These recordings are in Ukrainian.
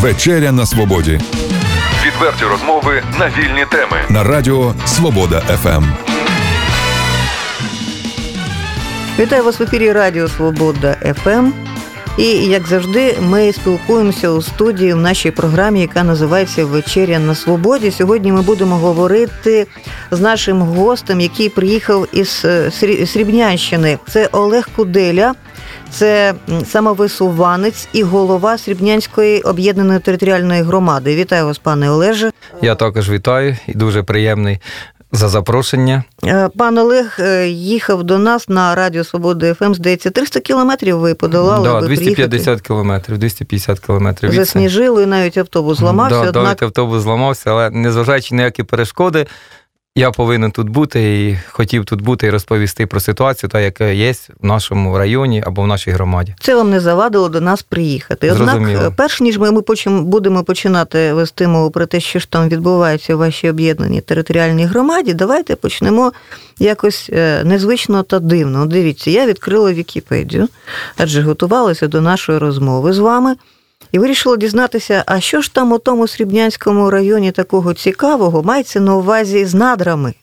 Вечеря на свободі Відверті розмови на вільні теми. на радіо Свобода Ем. ФМ. Вітаю вас в ефірі Радіо Свобода ФМ. І як завжди, ми спілкуємося у студії в нашій програмі, яка називається Вечеря на свободі. Сьогодні ми будемо говорити з нашим гостем, який приїхав із е, Срібнянщини. Це Олег Куделя. Це самовисуванець і голова Срібнянської об'єднаної територіальної громади. Вітаю вас, пане Олеже. Я також вітаю і дуже приємний за запрошення. Е, Пан Олег е, їхав до нас на Радіо Свобода ФМ. Здається, 300 кілометрів ви подолали. да, аби приїхати. 250 кілометрів, 250 кілометрів. від Засніжили, навіть автобус зламався. Да, однак навіть автобус зламався, але незважаючи на які перешкоди, я повинен тут бути і хотів тут бути і розповісти про ситуацію, та яка є в нашому районі або в нашій громаді. це вам не завадило до нас приїхати. Однак, Зрозуміло. е, перш ніж ми, ми почим, будемо починати вести мову про те, що ж там відбувається у вашій об'єднаній територіальній громаді, давайте почнемо якось е, незвично та дивно. Дивіться, я відкрила Вікіпедію, адже готувалася до нашої розмови з вами. І вирішила дізнатися, а що ж там у тому Срібнянському районі такого цікавого мається на увазі з надрами.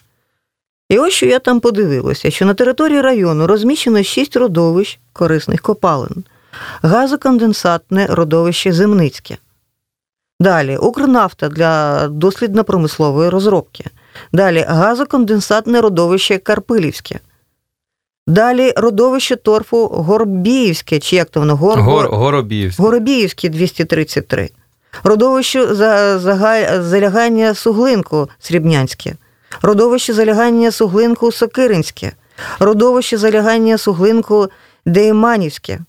І ось що я там подивилася, що на території району розміщено шість родовищ корисних копалин, газоконденсатне родовище Земницьке. Далі Укрнафта для дослідно-промислової розробки. Далі газоконденсатне родовище Карпилівське. Далі родовище торфу Горбіївське, чи як то воно? Гор... Гор, Горобіївський. Горобіївське 233. Родовище за, зага- залягання суглинку Срібнянське. Родовище залягання суглинку Сокиринське. Родовище залягання суглинку Дейманівське.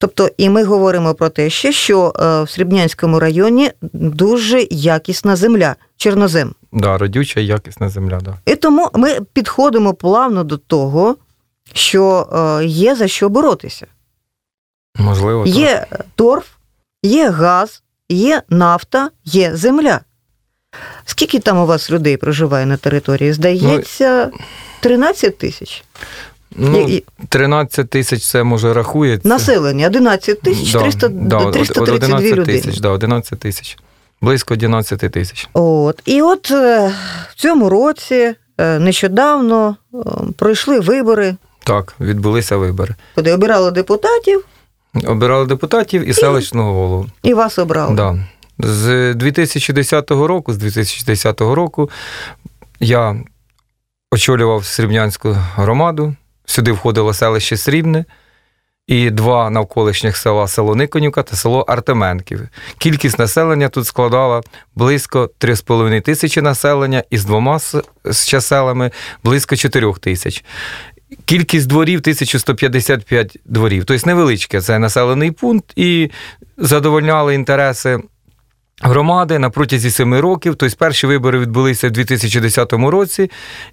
Тобто, і ми говоримо про те, ще, що е, в Срібнянському районі дуже якісна земля, чорнозем. Да, родюча якісна земля. Да. І тому ми підходимо плавно до того, що е, є за що боротися. Можливо, так. Є торф, є газ, є нафта, є земля. Скільки там у вас людей проживає на території? Здається, 13 тисяч. Ну, І- і- 13 тисяч це може рахується. Населення 11 тисяч Да, 300, да, од- 332 людини. тисяч, да, 11 тисяч. Близько 11 тисяч. От. І от е, в цьому році е, нещодавно пройшли вибори, Так, відбулися вибори. куди обирали депутатів Обирали депутатів і селищного голову. і вас обрали. Да. З 2010 року, з 2010 року я очолював Срібнянську громаду. Сюди входило селище Срібне і два навколишніх села село Никонюка та село Артеменків. Кількість населення тут складала близько 3,5 тисячі населення і з двома ще селами близько 4 тисяч. Кількість дворів 1155 дворів. Тобто невеличке це населений пункт і задовольняли інтереси громади на протязі семи років. Тобто перші вибори відбулися в 2010 році,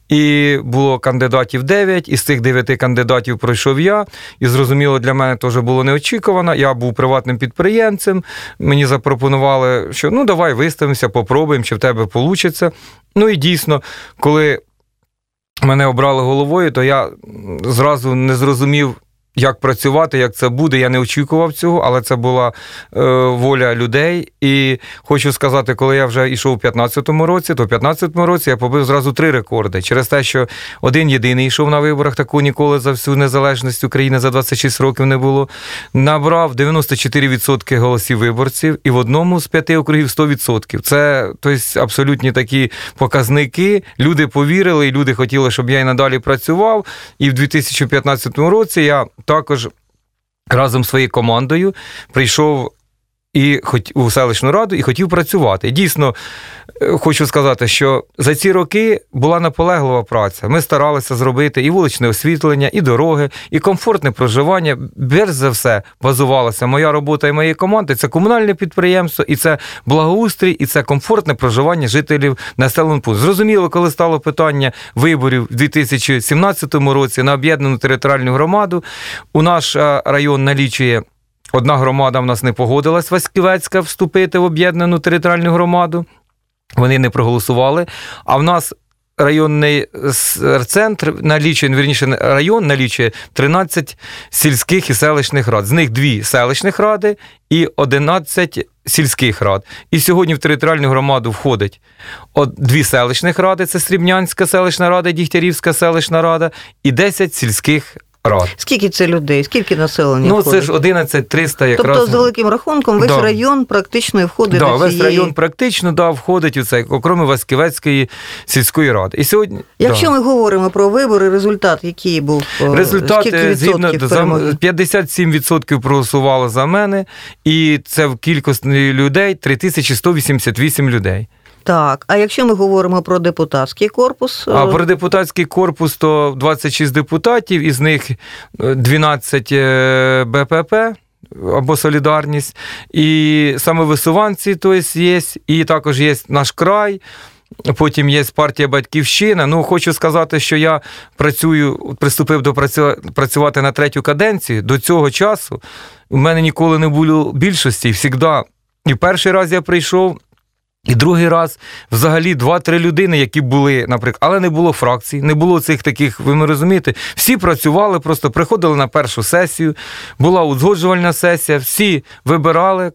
і було кандидатів 9, із цих 9 кандидатів пройшов я. І зрозуміло, для мене теж було неочікувано. Я був приватним підприємцем. Мені запропонували, що ну давай виставимося, попробуємо, чи в тебе вийде. Ну і дійсно, коли мене обрали головою, то я зразу не зрозумів, як працювати, як це буде. Я не очікував цього, але це була е, воля людей. І хочу сказати, коли я вже йшов у 15-му році, то в 15-му році я побив зразу три рекорди. Через те, що один єдиний йшов на виборах, такого ніколи за всю незалежність України за 26 років не було. Набрав 94% голосів виборців, і в одному з п'яти округів 100%. Це тобто, абсолютні такі показники. Люди повірили, і люди хотіли, щоб я і надалі працював. І в 2015 році я також разом з своєю командою прийшов і хот... у селищну раду і хотів працювати. Дійсно, е, хочу сказати, що за ці роки була наполеглива праця. Ми старалися зробити і вуличне освітлення, і дороги, і комфортне проживання. Перш за все базувалася моя робота і моєї команди. Це комунальне підприємство, і це благоустрій, і це комфортне проживання жителів населеного пункту. Зрозуміло, коли стало питання виборів в 2017 році на об'єднану територіальну громаду, у наш е, район налічує. Одна громада в нас не погодилась Васьківецька вступити в об'єднану територіальну громаду. Вони не проголосували. А в нас районний центр налічує, вірніше, район налічує 13 сільських і селищних рад. З них дві селищних ради і 11 сільських рад. І сьогодні в територіальну громаду входить дві селищних ради: це Срібнянська селищна рада, Дігтярівська селищна рада, і 10 сільських рад. Скільки це людей? Скільки населення? Ну, входить? це ж 11 300 якраз. Тобто, за великим рахунком, весь Да. район практично входить Да, до весь цієї... район практично да, входить у це, окрім Васьківецької сільської ради. І сьогодні Якщо да. ми говоримо про вибори, результат який був? е, результати скільки згідно перемоги? 57% проголосувало за мене, і це в кількості людей 3188 людей. Так, а якщо ми говоримо про депутатський корпус, А е, про депутатський корпус то 26 депутатів, із них е, 12 е, БПП. Або солідарність, і самовисуванці, то є, і також є наш край. Потім є партія Батьківщина. Ну, хочу сказати, що я працюю, приступив до працю- працювати на третю каденцію. До цього часу у мене ніколи не було більшості. Завжди. І перший раз я прийшов, і другий раз взагалі два-три людини, які були, наприклад, але не було фракцій, не було цих таких, ви ми розумієте, всі працювали, просто приходили на першу сесію, була узгоджувальна сесія, всі вибирали,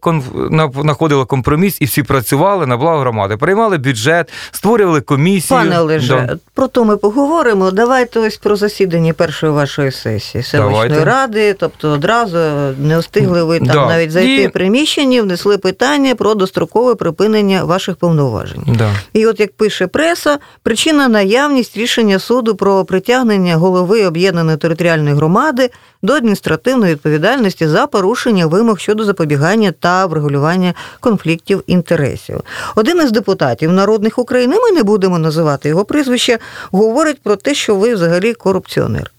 знаходили компроміс і всі працювали на благо громади. Приймали бюджет, створювали комісію. Пане Олеже, Да. про то ми поговоримо. Давайте ось про засідання першої вашої сесії селищної Давайте. ради. Тобто одразу не встигли ви там Да. навіть зайти І- в приміщення, внесли питання про дострокове припинення ваших повноважень. Да. І от як пише преса, причина наявність рішення суду про притягнення голови об'єднаної територіальної громади до адміністративної відповідальності за порушення вимог щодо запобігання та врегулювання конфліктів інтересів. Один із депутатів народних України, ми не будемо називати його прізвище, говорить про те, що ви взагалі корупціонер.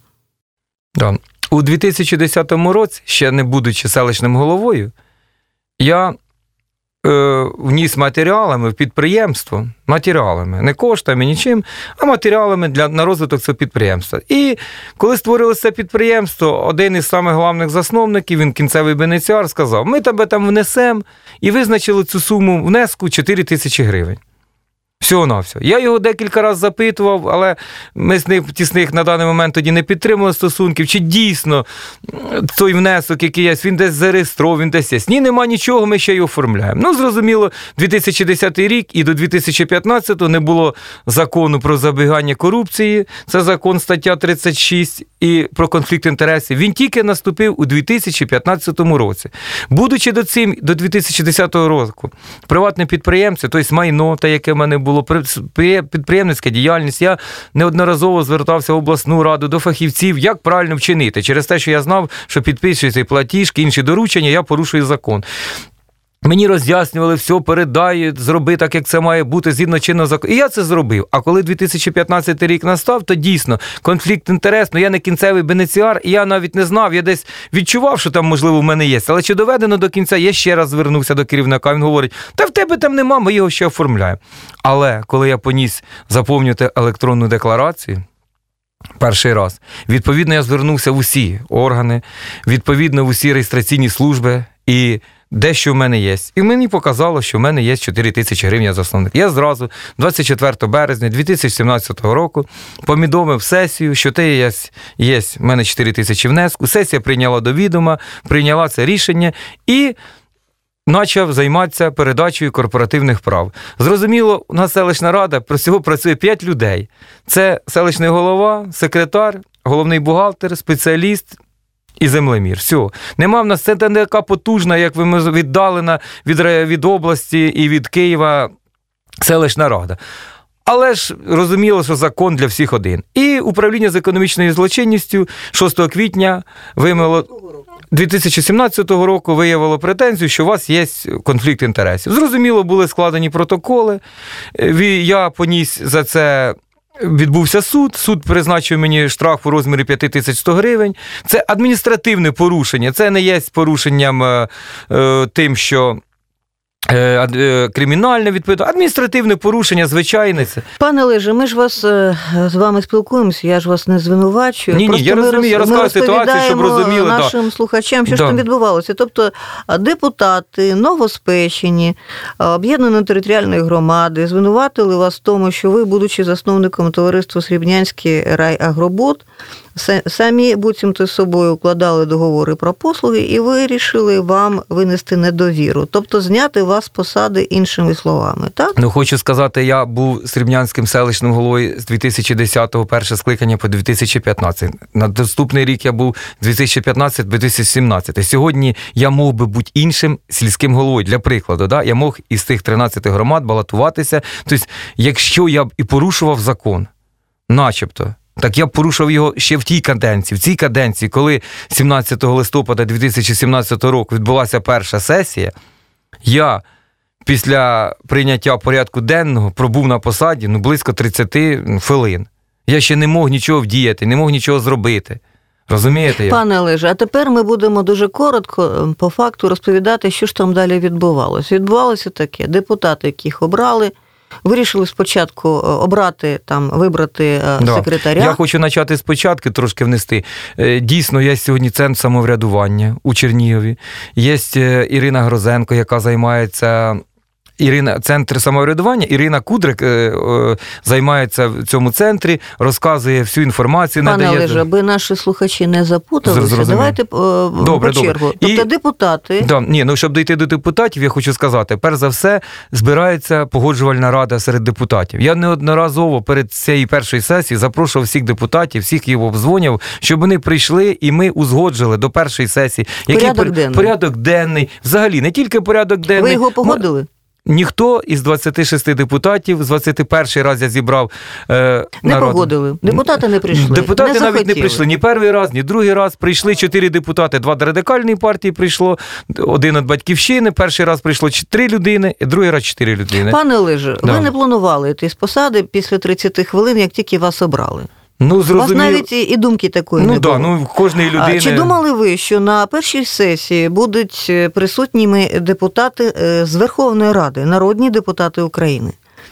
Да. У 2010 році, ще не будучи селищним головою, я вніс матеріалами в підприємство, матеріалами, не коштами, нічим, а матеріалами для, на розвиток цього підприємства. І коли створилося підприємство, один із самих головних засновників, він кінцевий бенеціар, сказав: ми тебе там внесемо і визначили цю суму внеску 4 тисячі гривень. Всього на все. Я його декілька разів запитував, але ми з ним тісних на даний момент тоді не підтримували стосунків. Чи дійсно той внесок, який є, він десь зареєстрований, він десь є. Ні, нема нічого, ми ще й оформляємо. Ну, зрозуміло, 2010 рік і до 2015 не було закону про забігання корупції. Це закон стаття 36 і про конфлікт інтересів. Він тільки наступив у 2015 році. Будучи до цим до 2010 року, приватне підприємство, тобто майно, те, яке в мене було, при- підприємницька діяльність, я неодноразово звертався в обласну раду до фахівців, як правильно вчинити. Через те, що я знав, що підписуються платіжки, інші доручення, я порушую закон. Мені роз'яснювали, все, передай, зроби так, як це має бути згідно чинного закону. І я це зробив. А коли 2015 рік настав, то дійсно конфлікт інтерес, ну я не кінцевий бенеціар, і я навіть не знав, я десь відчував, що там, можливо, в мене є. Але чи доведено до кінця, я ще раз звернувся до керівника. Він говорить: та в тебе там нема, ми його ще оформляємо. Але коли я поніс заповнювати електронну декларацію. Перший раз. Відповідно, я звернувся в усі органи, відповідно, в усі реєстраційні служби і дещо в мене є. І мені показало, що в мене є 4 тисячі гривень засновник. Я зразу, 24 березня 2017 року, повідомив сесію, що те є, є в мене 4 тисячі внеску. Сесія прийняла до відома, прийняла це рішення і. Почав займатися передачею корпоративних прав. Зрозуміло, у нас селищна рада про всього працює 5 людей. Це селищний голова, секретар, головний бухгалтер, спеціаліст і землемір. Все. Нема в нас це не така потужна, як ви віддалена від, від області і від Києва селищна рада. Але ж розуміло, що закон для всіх один. І управління з економічною злочинністю 6 квітня вимило 2017 року виявило претензію, що у вас є конфлікт інтересів. Зрозуміло, були складені протоколи. Е, Я поніс за це. Відбувся суд, суд призначив мені штраф у розмірі 5100 гривень. Це адміністративне порушення, це не є порушенням е, е, тим, що кримінальне відповідальність, адміністративне порушення, звичайне. Це. Пане Леже, ми ж вас е, з вами спілкуємося, я ж вас не звинувачую. Ні-ні, Просто я ми розумію, я роз- ми розказую ситуацію, щоб розуміли, да. нашим слухачам, що Да. ж там відбувалося. Тобто депутати новоспечені об'єднаної територіальної громади звинуватили вас в тому, що ви, будучи засновником товариства Срібнянський райагробот, самі буцімто з собою укладали договори про послуги і вирішили вам винести недовіру, тобто зняти вас з посади іншими словами, так? Ну, хочу сказати, я був срібнянським селищним головою з 2010-го, перше скликання по 2015. На наступний рік я був з 2015-2017. Сьогодні я мог би бути іншим сільським головою. Для прикладу, да? я мог із тих 13 громад балотуватися. Тобто, якщо я б і порушував закон, начебто. Так я порушив його ще в тій каденції. В цій каденції, коли 17 листопада 2017 року відбулася перша сесія, я після прийняття порядку денного пробув на посаді ну, близько 30 хвилин. Я ще не мог нічого вдіяти, не мог нічого зробити. Розумієте? Пане Олеже, а тепер ми будемо дуже коротко е, по факту розповідати, що ж там далі відбувалося. Відбувалося таке: депутати, яких обрали, вирішили спочатку е, обрати там, вибрати е, Да. секретаря. Я хочу почати спочатку трошки внести. Е, Дійсно, є сьогодні центр самоврядування у Чернігові. Є Ірина Грозенко, яка займається. Ірина, центр самоврядування, Ірина Кудрик е, е, займається в цьому центрі, розказує всю інформацію, Пане надає. Олеже, аби наші слухачі не запуталися, Зрозумів. давайте е, Добре, по добре. чергу. І- Тобто депутати. Да, ні, ну щоб дійти до депутатів, я хочу сказати, перш за все, збирається погоджувальна рада серед депутатів. Я неодноразово перед цією першою сесією запрошував всіх депутатів, всіх їх обдзвонював, щоб вони прийшли і ми узгоджили до першої сесії. Порядок пор- денний. порядок денний. Взагалі, не тільки порядок денний. Ви його погодили? Ніхто із 26 депутатів, з 21 раз я зібрав е, Не народ. погодили. Депутати не прийшли. Депутати не навіть не прийшли ні перший раз, ні другий раз. Прийшли чотири депутати, два до радикальної партії прийшло, один від батьківщини. Перший раз прийшло три людини, і другий раз чотири людини. Пане Олеже, Да. ви не планували йти з посади після 30 хвилин, як тільки вас обрали. Ну У вас навіть і думки такої ну не да, було. ну кожної людини. Чи думали ви, що на першій сесії будуть е, присутніми депутати е, з Верховної Ради, народні депутати України?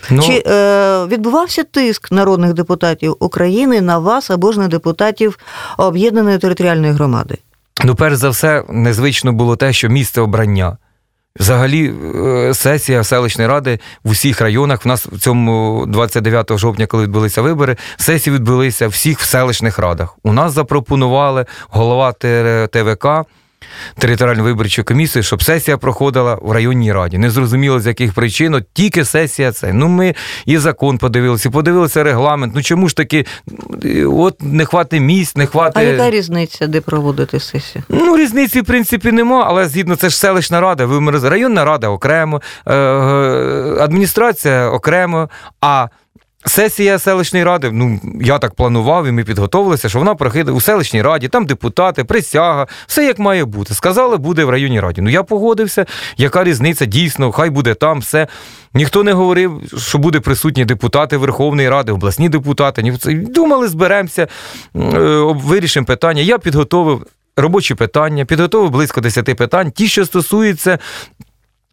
ну, Чи е, відбувався тиск народних депутатів України на вас або ж на депутатів об'єднаної територіальної громади? ну, перш за все, незвично було те, що місце обрання. Взагалі, е, сесія селищної ради в усіх районах. В нас в цьому 29 жовтня, коли відбулися вибори, сесії відбулися всіх в селищних радах. У нас запропонували голова ТВК. Територіальної виборчої комісії, щоб сесія проходила в районній раді. Не зрозуміло, з яких причин, от тільки сесія це. Ну, ми і закон подивилися, подивилися регламент. Ну чому ж таки, от не хватить місць, не А яка різниця, де проводити сесію? Ну, різниці, в принципі, нема, але згідно це ж селищна рада, ви районна рада окремо, е, е, адміністрація окремо, а. Сесія селищної ради, ну я так планував, і ми підготовилися, що вона проходить у селищній раді, там депутати, присяга, все як має бути. Сказали, буде в районній раді. Ну я погодився, яка різниця, дійсно, хай буде там все. Ніхто не говорив, що буде присутні депутати Верховної Ради, обласні депутати. Думали, зберемося, е, вирішимо питання. Я підготовив робочі питання, підготовив близько 10 питань, ті, що стосуються.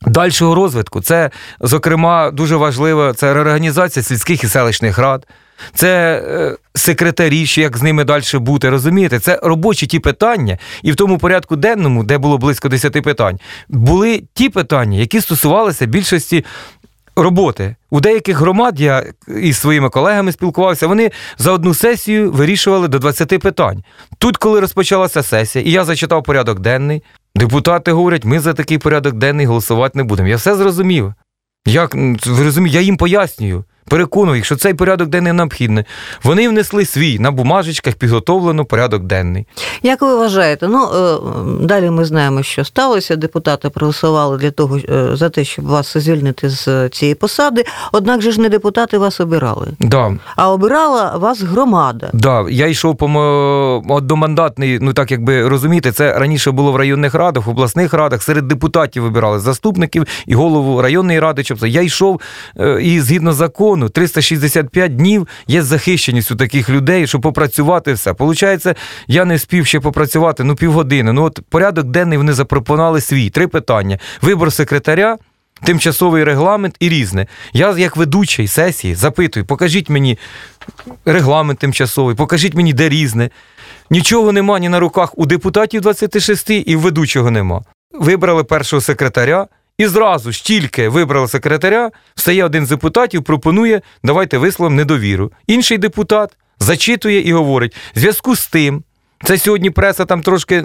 Дальшого розвитку це, зокрема, дуже важливо це реорганізація сільських і селищних рад, це е, секретарі, ще як з ними далі бути. Розумієте, це робочі ті питання, і в тому порядку денному, де було близько 10 питань, були ті питання, які стосувалися більшості роботи. У деяких громад я із своїми колегами спілкувався, вони за одну сесію вирішували до 20 питань. Тут, коли розпочалася сесія, і я зачитав порядок денний, депутати говорять, ми за такий порядок денний голосувати не будемо. Я все зрозумів. Як ви розумієте, я їм пояснюю. Переконую їх, що цей порядок денний необхідний. Вони внесли свій на бумажечках підготовлено порядок денний. Як ви вважаєте? Ну е, далі ми знаємо, що сталося. Депутати проголосували для того е, за те, щоб вас звільнити з цієї посади. Однак же ж не депутати вас обирали, Да, а обирала вас громада. Да, я йшов по одномандатний, ну так якби розумієте, це раніше було в районних радах, в обласних радах, серед депутатів вибирали заступників і голову районної ради. Тобто я йшов е, і згідно закону 365 днів є захищеність у таких людей, щоб попрацювати все. Получається, я не спів ще попрацювати ну півгодини. Ну от порядок денний вони запропонували свій три питання: вибор секретаря. тимчасовий регламент і різне. Я, як ведучий сесії, запитую, покажіть мені регламент тимчасовий, покажіть мені, де різне. Нічого нема ні на руках у депутатів 26 і в ведучого нема. Вибрали першого секретаря, і зразу ж тільки вибрали секретаря, встає один з депутатів, пропонує, давайте висловимо недовіру. Інший депутат зачитує і говорить: в зв'язку з тим. Це сьогодні преса там трошки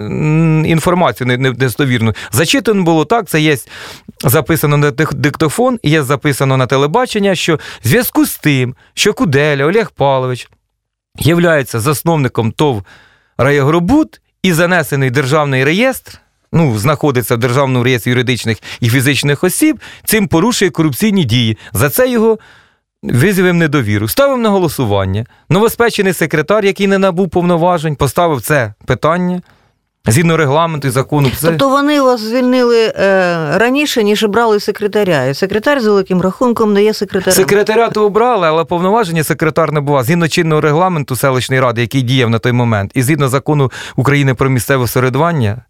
інформацію не- не- недостовірну. Зачитано було так, це є записано на диктофон, є записано на телебачення, що в зв'язку з тим, що Куделя Олег Павлович являється засновником ТОВ Раєгробуд і занесений державний реєстр, ну, знаходиться в державному реєстрі юридичних і фізичних осіб, цим порушує корупційні дії. За це його визвемо недовіру. Ставимо на голосування. Новоспечений секретар, який не набув повноважень, поставив це питання згідно регламенту і закону. Все. Тобто вони вас звільнили е, раніше, ніж брали секретаря. І секретар з великим рахунком не є секретарем. Секретаря то обрали, але повноваження секретар не була. Згідно чинного регламенту селищної ради, який діяв на той момент, і згідно закону України про місцеве самоврядування,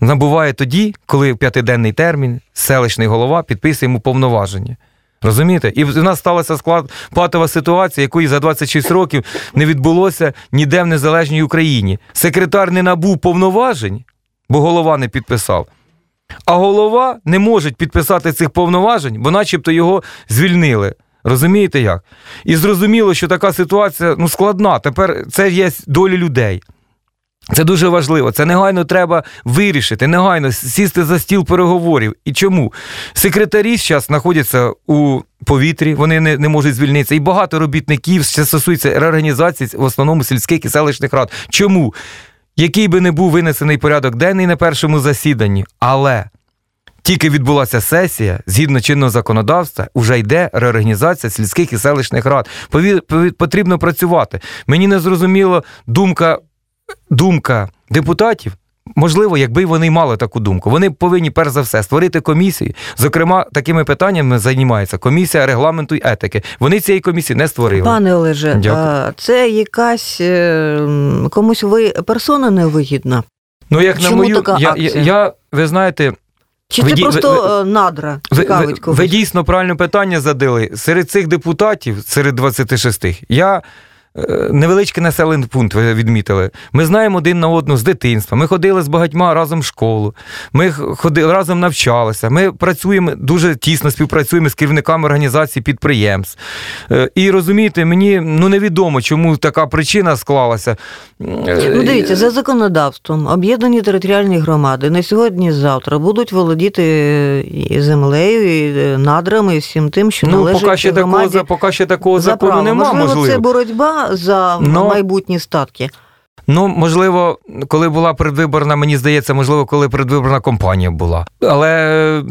набуває тоді, коли в п'ятиденний термін селищний голова підписує йому повноваження. Розумієте? І в нас сталася склад патова ситуація, якої за 26 років не відбулося ніде в незалежній Україні. Секретар не набув повноважень, бо голова не підписав. А голова не може підписати цих повноважень, бо начебто його звільнили. Розумієте як? І зрозуміло, що така ситуація ну, складна. Тепер це є долі людей. Це дуже важливо. Це негайно треба вирішити, негайно сісти за стіл переговорів. І чому? Секретарі зараз знаходяться у повітрі, вони не, не можуть звільнитися. І багато робітників це стосується реорганізації в основному сільських і селищних рад. Чому? Який би не був винесений порядок денний на першому засіданні, але тільки відбулася сесія, згідно чинного законодавства, вже йде реорганізація сільських і селищних рад. Потрібно працювати. Мені не зрозуміла думка, думка депутатів. Можливо, якби вони й мали таку думку, вони повинні перш за все створити комісію. Зокрема, такими питаннями займається комісія регламенту і етики. Вони цієї комісії не створили. Пане Олеже, Дякую. це якась е, комусь ви персона невигідна? ну як на чому мою, така я, я, я, ви знаєте, Чи Ви це просто ви- е, надра Ви, цікавить ви, когось? ви дійсно правильне питання задали. Серед цих депутатів, серед 26, я. Е, Невеличкий населений пункт, ви відмітили. Ми знаємо один на одного з дитинства. Ми ходили з багатьма разом в школу. Ми ходили разом навчалися. Ми працюємо дуже тісно співпрацюємо з керівниками організацій підприємств. Е, І розумієте, мені ну невідомо, чому така причина склалася. Е, Ну, дивіться, за законодавством об'єднані територіальні громади на сьогодні, завтра будуть володіти і землею, і надрами, і всім тим, що ну, належить поки ще такого, громаді за- поки ще такого закону немає, можливо, можливо. це боротьба за Но- майбутні статки. Ну, можливо, коли була предвиборна, мені здається, можливо, коли предвиборна кампанія була. Але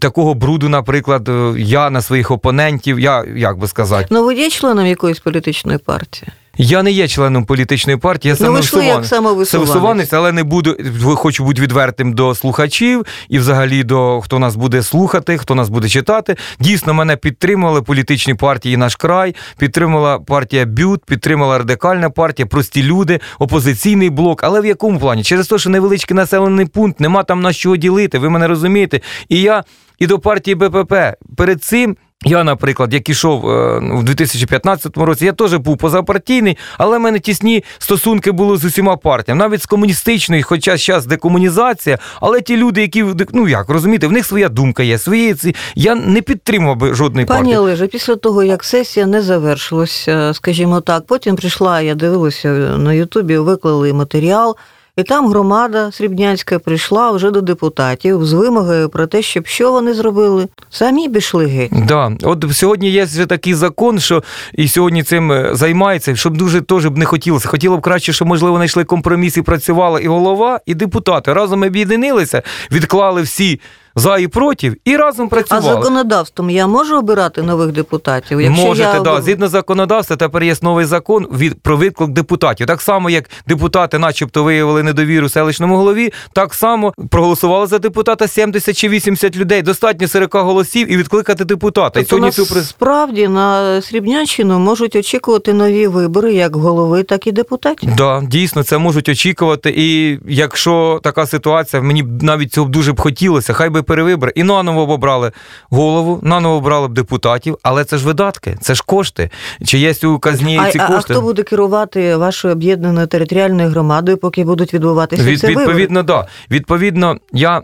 такого бруду, наприклад, е, я на своїх опонентів, я як би сказати, Ну, ви є членом якоїсь політичної партії? Я не є членом політичної партії, я Ну, як самовисуванець. але не буду, хочу бути відвертим до слухачів і взагалі до хто нас буде слухати, хто нас буде читати. Дійсно, мене підтримували політичні партії наш край, підтримала партія Бют, підтримала радикальна партія, прості люди, опозиційний блок. Але в якому плані? Через те, що невеличкий населений пункт, нема там на що ділити. Ви мене розумієте? І я і до партії БПП перед цим. Я, наприклад, як ішов е, в 2015 році, я теж був позапартійний, але в мене тісні стосунки були з усіма партіями, навіть з комуністичною, хоча зараз декомунізація, але ті люди, які ну як розумієте, в них своя думка є, свої ці. Я не підтримував би жодної Пані партії. Олеже, після того, як сесія не завершилася, скажімо так, потім прийшла, я дивилася на Ютубі, виклали матеріал, і там громада Срібнянська прийшла вже до депутатів з вимогою про те, щоб що вони зробили. Самі пішли геть. Да, от сьогодні є вже такий закон, що і сьогодні цим е, займається, щоб дуже теж б не хотілося. Хотіло б краще, щоб можливо знайшли компроміс і працювала і голова, і депутати. Разом об'єднилися, відклали всі за і проти, і разом А законодавством я можу обирати нових депутатів? Якщо Можете, я... да. Згідно законодавства, тепер є новий закон від про виклик депутатів. Так само, як депутати, начебто, виявили недовіру селищному голові, так само проголосували за депутата 70 чи 80 людей. Достатньо 40 голосів і відкликати депутата. і Тобто сьогодні нас цю справді на Срібнянщину можуть очікувати нові вибори як голови, так і депутатів. Да, дійсно, це можуть очікувати. І якщо така ситуація, мені навіть цього б дуже б хотілося, хай би перевибори і наново б обрали голову, наново обрали б депутатів, але це ж видатки, це ж кошти. Чи є у казні А, ці а, а хто буде керувати вашою об'єднаною територіальною громадою, поки будуть відбуватися Від, ці вибори? відповідно, да. Відповідно, я.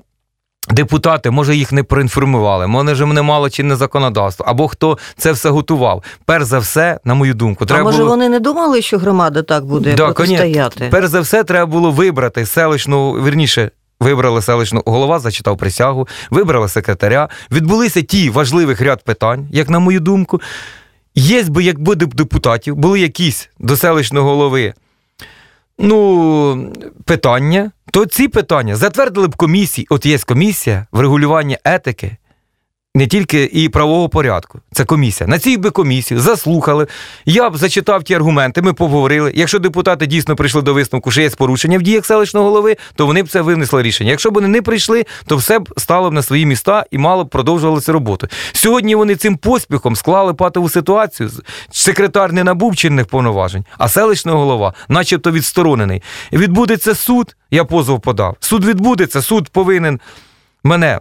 Депутати, може, їх не проінформували, може, ж не мало чинне законодавство, або хто це все готував. Перш за все, на мою думку, А треба може було... вони не думали, що громада так буде Да, протистояти? Перш за все, треба було вибрати селищну, вірніше, вибрали селищну голова, зачитав присягу, вибрали секретаря. Відбулися ті важливих ряд питань, як на мою думку. Є би, якби депутатів, були якісь до селищного голови ну, питання, то ці питання затвердили б комісії. От є комісія в регулюванні етики. Не тільки і правового порядку, це комісія. На цій би комісію заслухали. Я б зачитав ті аргументи, ми поговорили. Якщо депутати дійсно прийшли до висновку, що є порушення в діях селищного голови, то вони б це винесли рішення. Якщо б вони не прийшли, то все б стало б на свої міста і мало б продовжувалося роботу. Сьогодні вони цим поспіхом склали патову ситуацію. Секретар не набув чинних повноважень, а селищний голова, начебто відсторонений. Відбудеться суд, я позов подав. Суд відбудеться, суд повинен мене.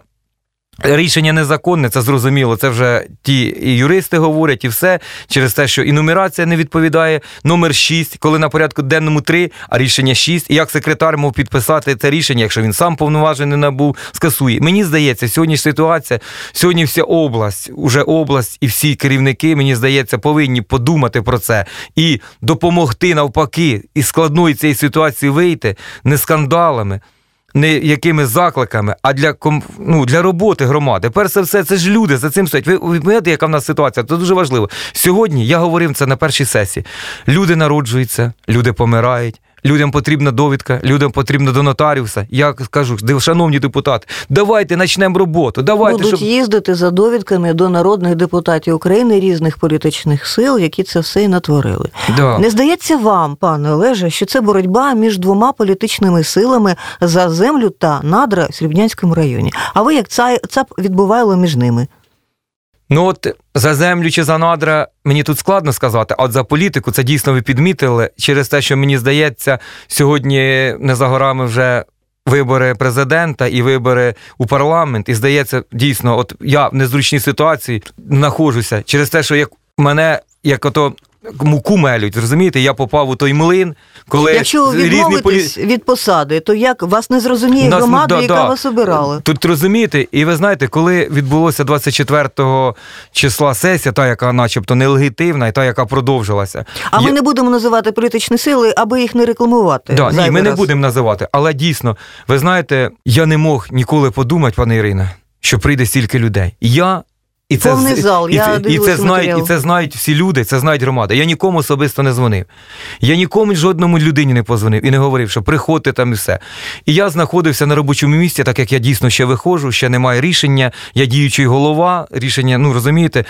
Рішення незаконне, це зрозуміло. Це вже ті і юристи говорять, і все через те, що і нумерація не відповідає. Номер 6, коли на порядку денному 3, а рішення 6. І як секретар мав підписати це рішення, якщо він сам повноважень не набув, скасує. Мені здається, сьогодні ж ситуація, сьогодні вся область, уже область і всі керівники, мені здається, повинні подумати про це і допомогти навпаки із складної цієї ситуації вийти не скандалами не якими закликами, а для ну, для роботи громади. Перш за все, це ж люди за цим стоять. Ви розумієте, яка в нас ситуація? Це дуже важливо. Сьогодні я говорив це на першій сесії. Люди народжуються, люди помирають. Людям потрібна довідка, людям потрібно до нотаріуса. Я кажу, «Див- шановні депутати, давайте почнемо роботу. Давайте, Будуть щоб їздити за довідками до народних депутатів України різних політичних сил, які це все і натворили. да. Не здається вам, пане Олеже, що це боротьба між двома політичними силами за землю та надра в Срібнянському районі. А ви як це, це відбувало між ними? Ну от за землю чи за надра мені тут складно сказати, а от за політику це дійсно ви підмітили через те, що мені здається, сьогодні не за горами вже. Вибори президента і вибори у парламент, і здається, дійсно, от я в незручній ситуації знаходжуся через те, що як мене як ото муку мелють, розумієте, я попав у той млин, коли Якщо ви різні полі... від посади, то як вас не зрозуміє Нас, громада, да, яка да. вас обирала? Тут розумієте, і ви знаєте, коли відбулося 24 числа сесія, та, яка начебто нелегітимна, і та, яка продовжилася. А ми не будемо називати політичні сили, аби їх не рекламувати. Да, ні, ми не будемо називати. Але дійсно, ви знаєте, я не мог ніколи подумати, пане Ірина, що прийде стільки людей. Я. І це, Повний зал, і, я це, і, це знають, матеріал. і це знають всі люди, це знають громада. Я нікому особисто не дзвонив. Я нікому жодному людині не позвонив і не говорив, що приходьте там і все. І я знаходився на робочому місці, так як я дійсно ще виходжу, ще немає рішення, я діючий голова, рішення, ну розумієте.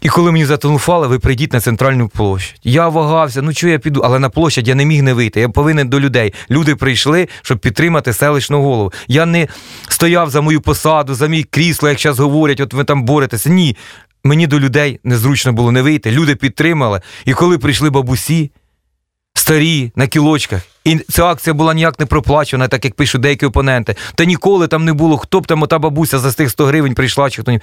І коли мені зателефонували, ви прийдіть на центральну площадь. Я вагався, ну чого я піду, але на площадь я не міг не вийти. Я повинен до людей. Люди прийшли, щоб підтримати селищну голову. Я не стояв за мою посаду, за мій крісло, як зараз говорять, от ви там боретеся. Ні. Мені до людей незручно було не вийти. Люди підтримали. І коли прийшли бабусі, старі на кілочках, і ця акція була ніяк не проплачена, так як пишуть деякі опоненти. Та ніколи там не було, хто б там ота бабуся за тих 100 гривень прийшла, чи хто ні.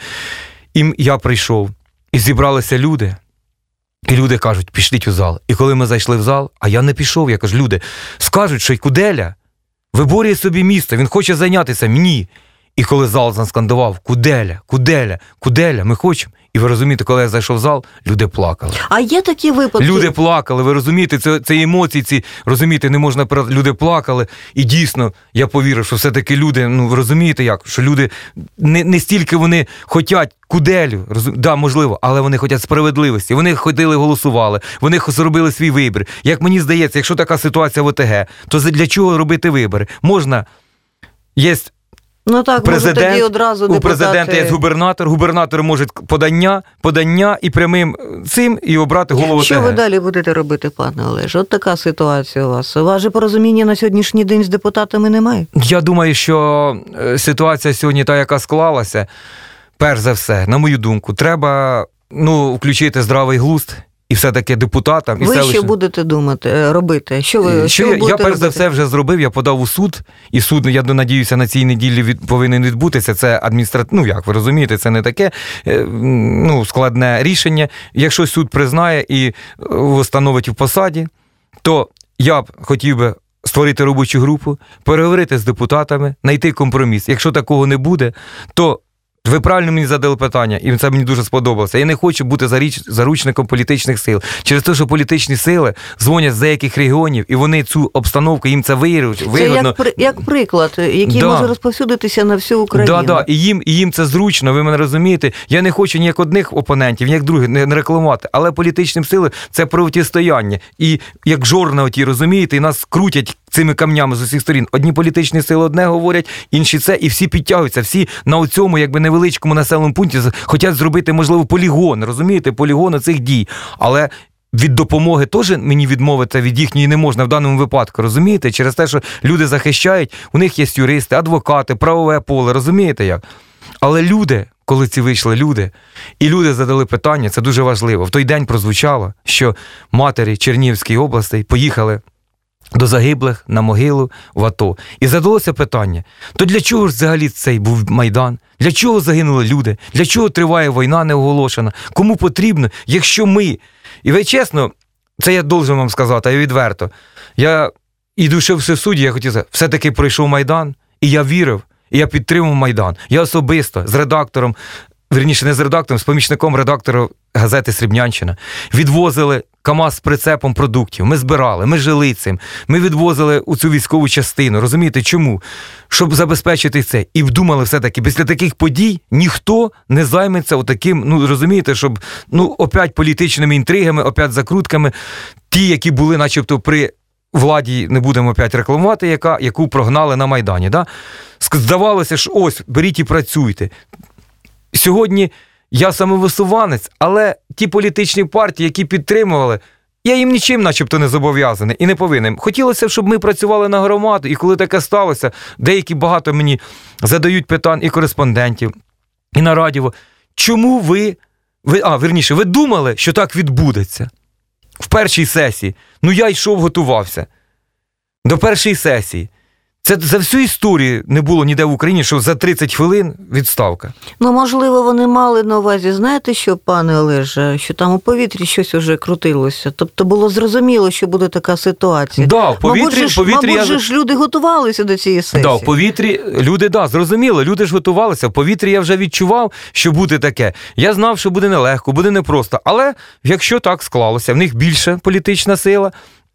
І я прийшов, і зібралися люди. І люди кажуть, пішліть у зал. І коли ми зайшли в зал, а я не пішов, я кажу, люди, скажуть, що й Куделя виборює собі місто, він хоче зайнятися мені. І коли зал заскандував Куделя, Куделя, Куделя, ми хочемо. І ви розумієте, коли я зайшов в зал, люди плакали. А є такі випадки. Люди плакали, ви розумієте, це, це емоції, ці розумієте, не можна люди плакали. І дійсно, я повірив, що все-таки люди, ну ви розумієте як, що люди не, не стільки вони хотять куделю, розум... да, можливо, але вони хочуть справедливості. Вони ходили, голосували, вони зробили свій вибір. Як мені здається, якщо така ситуація в ОТГ, то для чого робити вибори? Можна. Є Ну так, може тоді одразу у президента є губернатор, губернатор може подання, подання і прямим цим і обрати голову Що ви далі будете робити, пане Олеже? От така ситуація у вас. У вас же порозуміння на сьогоднішній день з депутатами немає? Я думаю, що е, ситуація сьогодні, та, яка склалася, перш за все, на мою думку, треба ну, включити здравий глузд і і все-таки депутатам, і Ви селищним- що будете думати, е, робити? Що ви що що я, ви я перш за все вже зробив, я подав у суд, і суд, я надіюся, на цій неділі від, повинен відбутися. Це адміністративне, ну як ви розумієте, це не таке е, ну, складне рішення. Якщо суд признає і е, встановить у посаді, то я б хотів би. Створити робочу групу, переговорити з депутатами, знайти компроміс. Якщо такого не буде, то ви правильно мені задали питання, і це мені дуже сподобалося. Я не хочу бути заріч, заручником політичних сил. Через те, що політичні сили дзвонять з деяких регіонів, і вони цю обстановку їм це вигідно. Це як, при- як приклад, який Да. може розповсюдитися на всю Україну. Да, да, і їм, і їм це зручно, ви мене розумієте. Я не хочу ніяк одних опонентів, ніяк других не, не рекламувати, але політичним силам це протистояння. І як жорна оті, розумієте, і нас крутять цими камнями з усіх сторін. Одні політичні сили одне говорять, інші це, і всі підтягуються, всі на цьому якби невеличкому населеному пункті хочуть зробити, можливо, полігон, розумієте, полігон цих дій. Але від допомоги теж мені відмовити від їхньої не можна в даному випадку, розумієте? Через те, що люди захищають, у них є юристи, адвокати, правове поле, розумієте як? Але люди, коли ці вийшли люди, і люди задали питання, це дуже важливо. В той день прозвучало, що матері Чернігівської області поїхали до загиблих на могилу в АТО. І задалося питання: то для чого ж взагалі цей був майдан? Для чого загинули люди? Для чого триває війна неоголошена? Кому потрібно, якщо ми. І ви чесно, це я должен вам сказати, я відверто. Я ідучи в суді, я хотів сказати, все-таки пройшов Майдан, і я вірив, і я підтримав Майдан. Я особисто з редактором, верніше, не з редактором, з помічником редактора газети Срібнянщина відвозили КАМАЗ з прицепом продуктів. Ми збирали, ми жили цим. Ми відвозили у цю військову частину. Розумієте, чому? Щоб забезпечити це. І думали все-таки, після таких подій ніхто не займеться отаким, ну розумієте, щоб ну, опять політичними інтригами, опять закрутками, ті, які були, начебто, при. Владі не будемо опять рекламувати, яка, яку прогнали на Майдані. Да? Здавалося, що ось беріть і працюйте. Сьогодні я самовисуванець, але ті політичні партії, які підтримували, я їм нічим, начебто, не зобов'язаний і не повинен. Хотілося б, щоб ми працювали на громаду, і коли таке сталося, деякі багато мені задають питань і кореспондентів, і на радіо. Чому ви, ви а, верніше, ви думали, що так відбудеться? В першій сесії. Ну, я йшов, готувався. До першої сесії. Це за всю історію не було ніде в Україні, що за 30 хвилин відставка. Ну, можливо, вони мали на увазі, знаєте що, пане Олеже, що там у повітрі щось уже крутилося. Тобто було зрозуміло, що буде така ситуація. Да, в повітрі, мабуть, ж, повітрі мабуть, я... ж люди готувалися до цієї сесії. Да, в повітрі люди, да, зрозуміло, люди ж готувалися. В повітрі я вже відчував, що буде таке. Я знав, що буде нелегко, буде непросто. Але якщо так склалося, в них більше політична сила,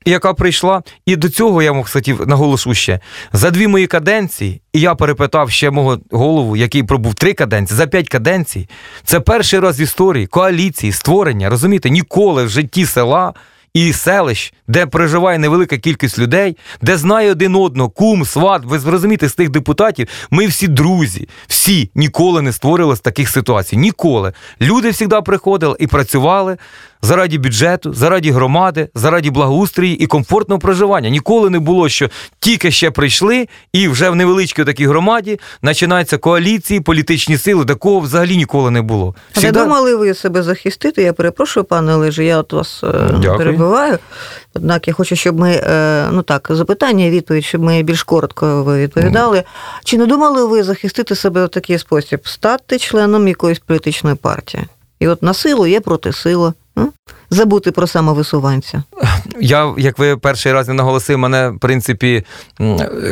яка прийшла. І до цього я мог хотів наголошу ще за дві мої каденції, і я перепитав ще мого голову, який пробув три каденції, за п'ять каденцій. Це перший раз в історії коаліції, створення. Розумієте, ніколи в житті села. І селищ, де проживає невелика кількість людей, де знає один одного, кум, сват, ви зрозумієте, з тих депутатів, ми всі друзі, всі ніколи не створили з таких ситуацій. Ніколи. Люди завжди приходили і працювали заради бюджету, заради громади, заради благоустрої і комфортного проживання. Ніколи не було, що тільки ще прийшли, і вже в невеличкій такій громаді починаються коаліції, політичні сили. Такого взагалі ніколи не було. Не думали ви себе захистити? Я перепрошую, пане Олеже, я от вас е, Дякую. перебиваю. Однак я хочу, щоб ми, е, ну так, запитання, і відповідь, щоб ми більш коротко ви відповідали. Чи не думали ви захистити себе в такий спосіб? Стати членом якоїсь політичної партії? І от на силу є проти м? Забути про самовисуванця. Я, як ви перший раз не наголосив, мене, в принципі,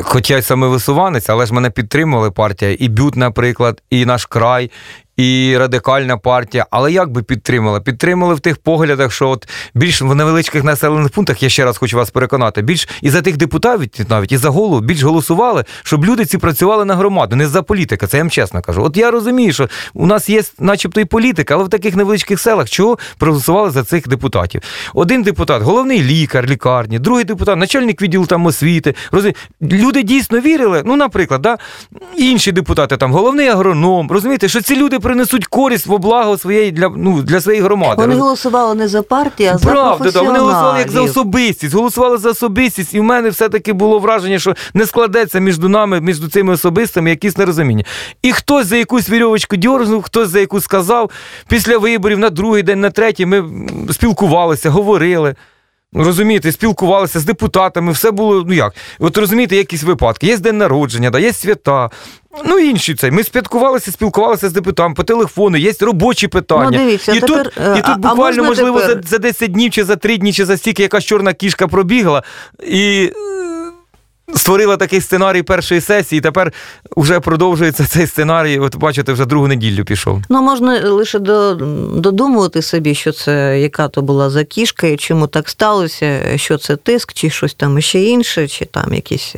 хоча й самовисуванець, але ж мене підтримували партія, і Бют, наприклад, і наш край, і радикальна партія. Але як би підтримали? Підтримали в тих поглядах, що от більш в невеличких населених пунктах, я ще раз хочу вас переконати, більш і за тих депутатів, навіть і за голову, більш голосували, щоб люди ці працювали на громаду, не за політика. Це я вам чесно кажу. От я розумію, що у нас є, начебто, і політика, але в таких невеличких селах чого проголосували за цих депутатів? Один депутат, головний лікар лікарні, другий депутат, начальник відділу там освіти. Розумі... Люди дійсно вірили. Ну, наприклад, да? інші депутати, там головний агроном, розумієте, що ці люди принесуть користь в благо своєї для, ну, для своєї громади. Вони голосували не за партію, а за Правда, да, вони голосували як за особистість, голосували за особистість, і в мене все-таки було враження, що не складеться між нами, між цими особистами якісь нерозуміння. І хтось за якусь вірьовочку дьорзнув, хтось за якусь сказав. Після виборів на другий день, на третій ми спілкувалися, говорили. Розумієте, спілкувалися з депутатами, все було, ну як. От розумієте, якісь випадки. Є день народження, да, є свята. Ну, інші це. Ми спілкувалися, спілкувалися з депутатом по телефону, є робочі питання. Ну, дивіться, і, тепер, тут, і тут а буквально, можливо, тепер? за, за 10 днів, чи за 3 дні, чи за стільки якась чорна кішка пробігла і створила такий сценарій першої сесії. Тепер вже продовжується цей сценарій. От бачите, вже другу неділю пішов. Ну, можна лише до, додумувати собі, що це яка то була за кішка, і чому так сталося, що це тиск, чи щось там ще інше, чи там якісь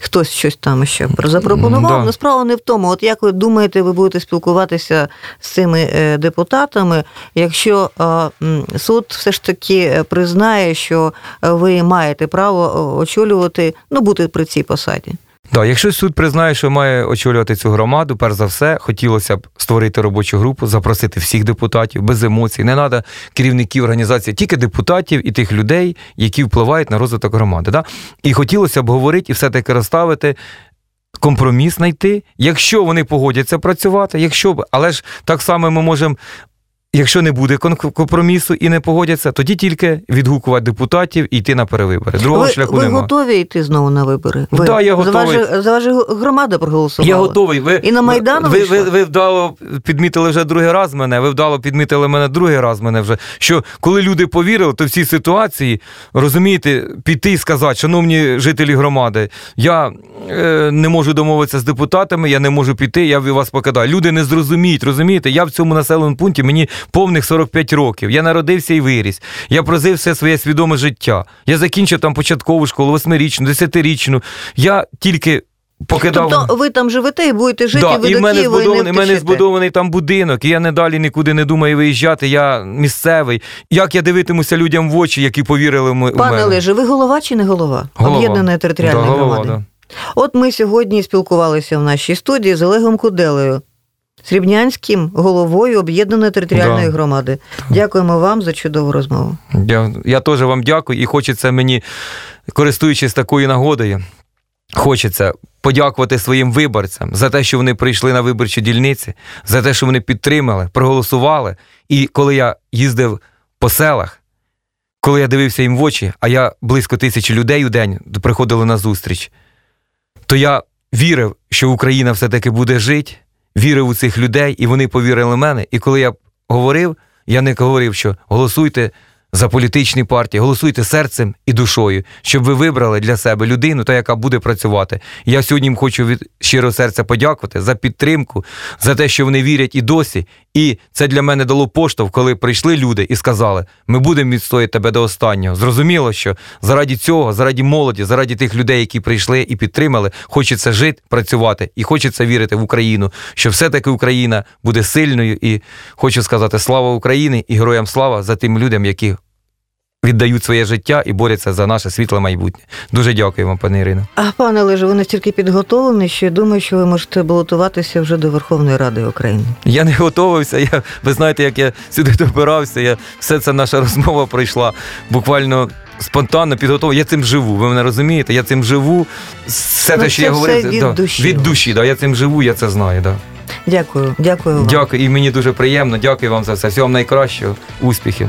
хтось щось там ще запропонував. Да. Ну, справа не в тому. От як ви думаєте, ви будете спілкуватися з цими е, депутатами, якщо е, суд все ж таки признає, що ви маєте право е, очолювати, ну, бути при цій посаді? Да, якщо суд признає, що має очолювати цю громаду, перш за все, хотілося б створити робочу групу, запросити всіх депутатів без емоцій. Не треба керівників організації, тільки депутатів і тих людей, які впливають на розвиток громади. Да? І хотілося б говорити і все-таки розставити. Компроміс знайти, якщо вони погодяться працювати, якщо б, але ж так само ми можемо, якщо не буде компромісу і не погодяться, тоді тільки відгукувати депутатів і йти на перевибори. Другого ви, шляху ви немає. готові йти знову на вибори? Ви, Да, я готовий. за вашу громаду проголосували? Я готовий. Ви, І на Майдан ви, ви, ви вдало підмітили вже другий раз мене, ви вдало підмітили мене другий раз мене вже. Що коли люди повірили, то в цій ситуації, розумієте, піти і сказати, шановні жителі громади, я е, не можу домовитися з депутатами, я не можу піти, я вас покидаю. Люди не зрозуміють, розумієте? Я в цьому населеному пункті мені повних 45 років. Я народився і виріс. Я прожив все своє свідоме життя. Я закінчив там початкову школу, восьмирічну, десятирічну. Я тільки покидав. Тобто ви там живете і будете жити, Да, і ви і до в мене Києва і збудований, не в мене збудований там будинок, і я не далі нікуди не думаю виїжджати. Я місцевий. Як я дивитимуся людям в очі, які повірили в м- в Пане мене? Олеже, ви голова чи не голова? Голова. Об'єднаної територіальної Да, громади. да. От ми сьогодні спілкувалися в нашій студії з Олегом Куделею, Срібнянським головою об'єднаної територіальної Да. громади. Дякуємо вам за чудову розмову. Я, я теж вам дякую, і хочеться мені, користуючись такою нагодою, хочеться подякувати своїм виборцям за те, що вони прийшли на виборчі дільниці, за те, що вони підтримали, проголосували. І коли я їздив по селах, коли я дивився їм в очі, а я близько тисячі людей у день приходили на зустріч, то я вірив, що Україна все-таки буде жити, вірив у цих людей, і вони повірили в мене. І коли я говорив, я не говорив, що голосуйте за політичні партії, голосуйте серцем і душою, щоб ви вибрали для себе людину, та яка буде працювати. Я сьогодні їм хочу від щирого серця подякувати за підтримку, за те, що вони вірять і досі. І це для мене дало поштовх, коли прийшли люди і сказали: ми будемо відстояти тебе до останнього. Зрозуміло, що заради цього, заради молоді, заради тих людей, які прийшли і підтримали, хочеться жити, працювати і хочеться вірити в Україну, що все-таки Україна буде сильною. І хочу сказати слава Україні і героям слава за тим людям, які віддають своє життя і борються за наше світле майбутнє. Дуже дякую вам, пане Ірино. А пане Олеже, ви настільки підготовлені, що я думаю, що ви можете балотуватися вже до Верховної Ради України. Я не готувався. Я, ви знаєте, як я сюди добирався. Я, все це наша розмова пройшла буквально спонтанно підготовлено. Я цим живу. Ви мене розумієте? Я цим живу. Все Ну, те, що я говорив, від да, душі. від душі. Да, я цим живу, я це знаю. Да. Дякую, дякую вам. Дякую, і мені дуже приємно. Дякую вам за все. Всього вам найкращого, успіхів.